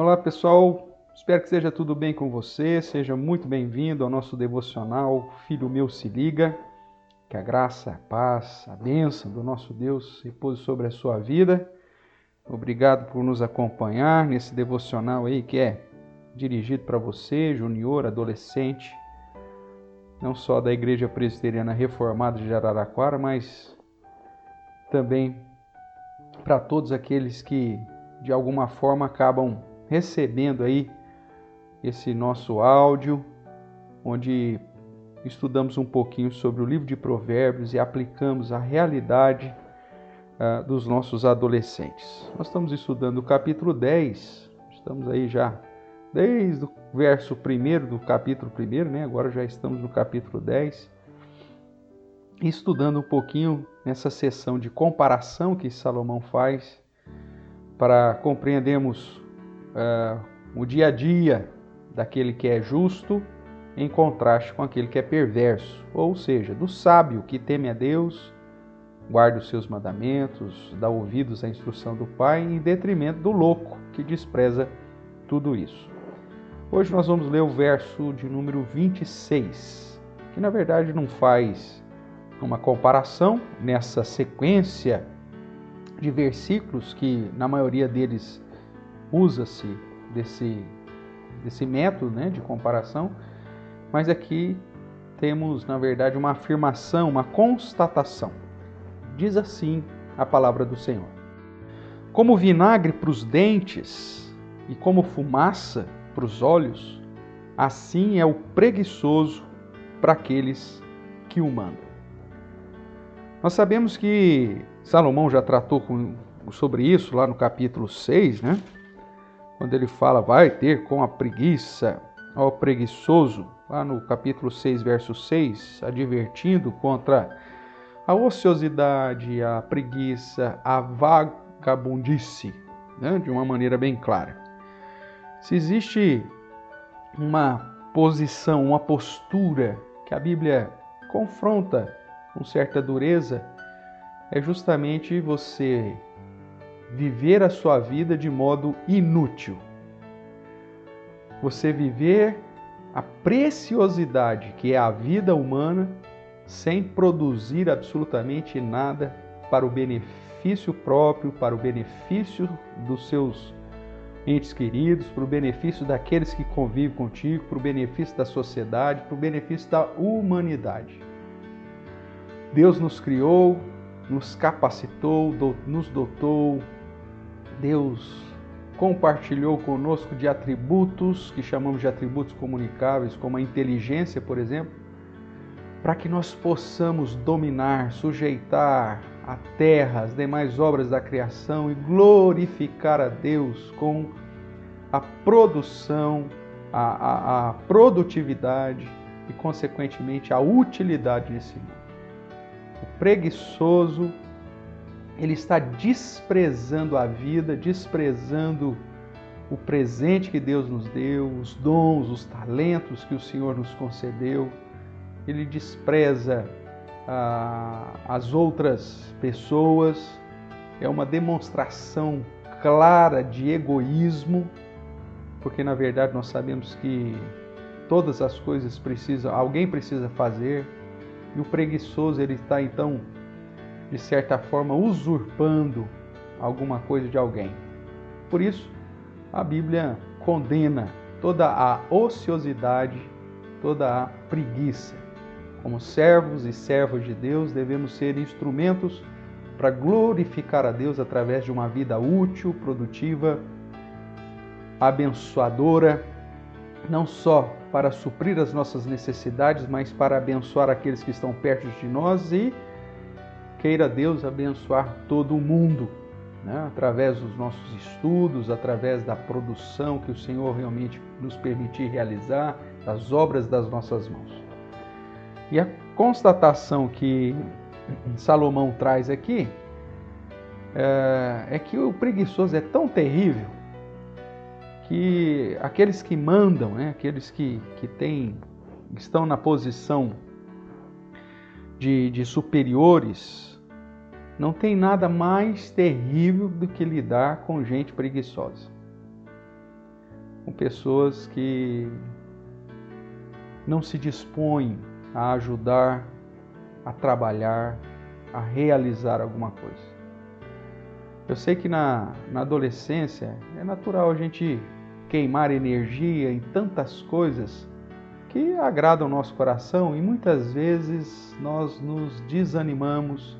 Olá pessoal, espero que seja tudo bem com você, seja muito bem-vindo ao nosso devocional Filho Meu Se Liga. Que a graça, a paz, a bênção do nosso Deus repouse sobre a sua vida. Obrigado por nos acompanhar nesse devocional aí que é dirigido para você, junior, adolescente, não só da Igreja Presbiteriana Reformada de Araraquara, mas também para todos aqueles que de alguma forma acabam recebendo aí esse nosso áudio, onde estudamos um pouquinho sobre o livro de Provérbios e aplicamos a realidade uh, dos nossos adolescentes. Nós estamos estudando o capítulo 10, estamos aí já desde o verso 1 do capítulo 1, né? agora já estamos no capítulo 10, estudando um pouquinho nessa sessão de comparação que Salomão faz para compreendermos uh, o dia a dia daquele que é justo em contraste com aquele que é perverso, ou seja, do sábio que teme a Deus, guarda os seus mandamentos, dá ouvidos à instrução do Pai, em detrimento do louco que despreza tudo isso. Hoje nós vamos ler o verso de número 26, que na verdade não faz uma comparação nessa sequência de versículos que na maioria deles usa-se desse, desse método né, de comparação, mas aqui temos, na verdade, uma afirmação, uma constatação. Diz assim a palavra do Senhor: Como vinagre para os dentes e como fumaça para os olhos, assim é o preguiçoso para aqueles que o mandam. Nós sabemos que Salomão já tratou com, sobre isso lá no capítulo 6, né? Quando ele fala, vai ter com a preguiça, ao preguiçoso, lá no capítulo 6, verso 6, advertindo contra a ociosidade, a preguiça, a vagabundice, né? de uma maneira bem clara. Se existe uma posição, uma postura que a Bíblia confronta com certa dureza, é justamente você viver a sua vida de modo inútil. Você viver a preciosidade que é a vida humana sem produzir absolutamente nada para o benefício próprio, para o benefício dos seus entes queridos, para o benefício daqueles que convivem contigo, para o benefício da sociedade, para o benefício da humanidade. Deus nos criou, nos capacitou, nos dotou Deus compartilhou conosco de atributos que chamamos de atributos comunicáveis, como a inteligência, por exemplo, para que nós possamos dominar, sujeitar a terra, as demais obras da criação e glorificar a Deus com a produção, a, a, a produtividade e, consequentemente, a utilidade nesse mundo. O preguiçoso ele está desprezando a vida, desprezando o presente que Deus nos deu, os dons, os talentos que o Senhor nos concedeu. Ele despreza ah, as outras pessoas. É uma demonstração clara de egoísmo, porque na verdade nós sabemos que todas as coisas precisam, alguém precisa fazer. E o preguiçoso ele está então de certa forma, usurpando alguma coisa de alguém. Por isso, a Bíblia condena toda a ociosidade, toda a preguiça. Como servos e servas de Deus, devemos ser instrumentos para glorificar a Deus através de uma vida útil, produtiva, abençoadora, não só para suprir as nossas necessidades, mas para abençoar aqueles que estão perto de nós e queira Deus abençoar todo o mundo, né? através dos nossos estudos, através da produção que o Senhor realmente nos permitir realizar, das obras das nossas mãos. E a constatação que Salomão traz aqui é, é que o preguiçoso é tão terrível que aqueles que mandam, né, aqueles que, que têm, estão na posição de, de superiores, não tem nada mais terrível do que lidar com gente preguiçosa. com pessoas que não se dispõem a ajudar, a trabalhar, a realizar alguma coisa. Eu sei que na, na adolescência é natural a gente queimar energia em tantas coisas que agradam o nosso coração e muitas vezes nós nos desanimamos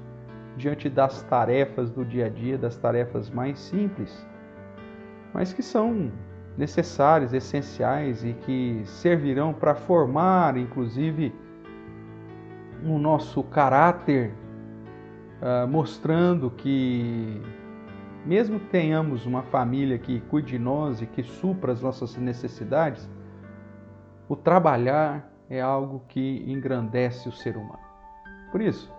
diante das tarefas do dia a dia, das tarefas mais simples, mas que são necessárias, essenciais e que servirão para formar, inclusive, o nosso caráter, uh, mostrando que, mesmo que tenhamos uma família que cuide de nós e que supra as nossas necessidades, o trabalhar é algo que engrandece o ser humano. Por isso,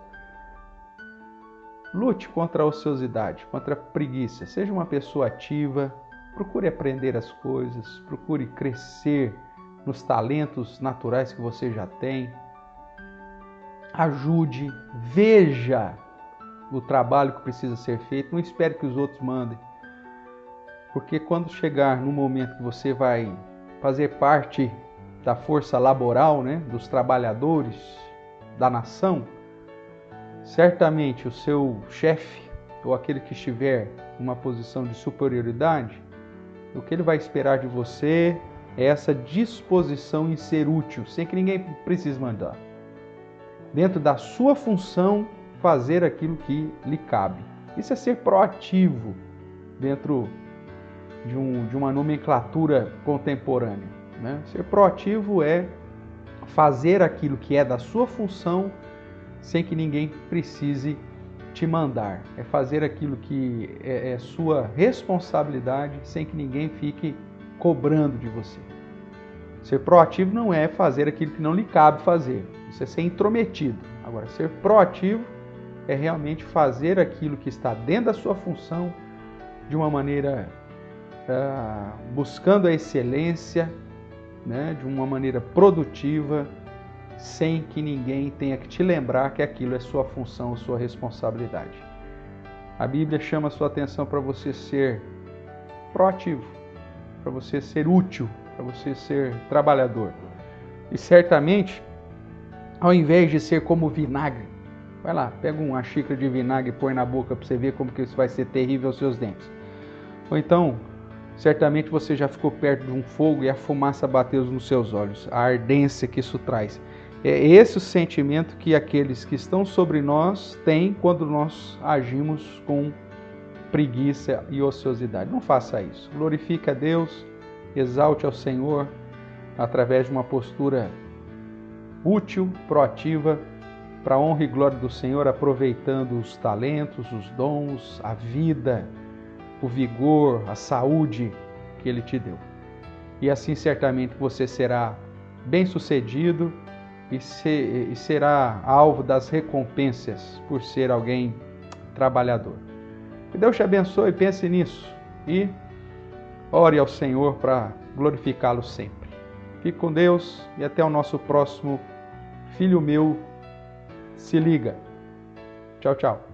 lute contra a ociosidade, contra a preguiça. Seja uma pessoa ativa, procure aprender as coisas, procure crescer nos talentos naturais que você já tem. Ajude, veja o trabalho que precisa ser feito, não espere que os outros mandem. Porque quando chegar no momento que você vai fazer parte da força laboral, né, dos trabalhadores da nação, certamente o seu chefe ou aquele que estiver numa posição de superioridade, o que ele vai esperar de você é essa disposição em ser útil, sem que ninguém precise mandar. Dentro da sua função, fazer aquilo que lhe cabe. Isso é ser proativo dentro de, um, de uma nomenclatura contemporânea. Né? Ser proativo é fazer aquilo que é da sua função sem que ninguém precise te mandar. É fazer aquilo que é, é sua responsabilidade sem que ninguém fique cobrando de você. Ser proativo não é fazer aquilo que não lhe cabe fazer. Isso é ser intrometido. Agora, ser proativo é realmente fazer aquilo que está dentro da sua função de uma maneira uh, buscando a excelência, né, de uma maneira produtiva, sem que ninguém tenha que te lembrar que aquilo é sua função, sua responsabilidade. A Bíblia chama a sua atenção para você ser proativo, para você ser útil, para você ser trabalhador. E certamente, ao invés de ser como vinagre, vai lá, pega uma xícara de vinagre e põe na boca para você ver como que isso vai ser terrível aos seus dentes. Ou então, certamente você já ficou perto de um fogo e a fumaça bateu nos seus olhos, a ardência que isso traz. É esse o sentimento que aqueles que estão sobre nós têm quando nós agimos com preguiça e ociosidade. Não faça isso. Glorifique a Deus, exalte ao Senhor através de uma postura útil, proativa, para a honra e glória do Senhor, aproveitando os talentos, os dons, a vida, o vigor, a saúde que Ele te deu. E assim certamente você será bem-sucedido e, e será alvo das recompensas por ser alguém trabalhador. Que Deus te abençoe, pense nisso e ore ao Senhor para glorificá-lo sempre. Fique com Deus e até o nosso próximo Filho meu, se liga. Tchau, tchau.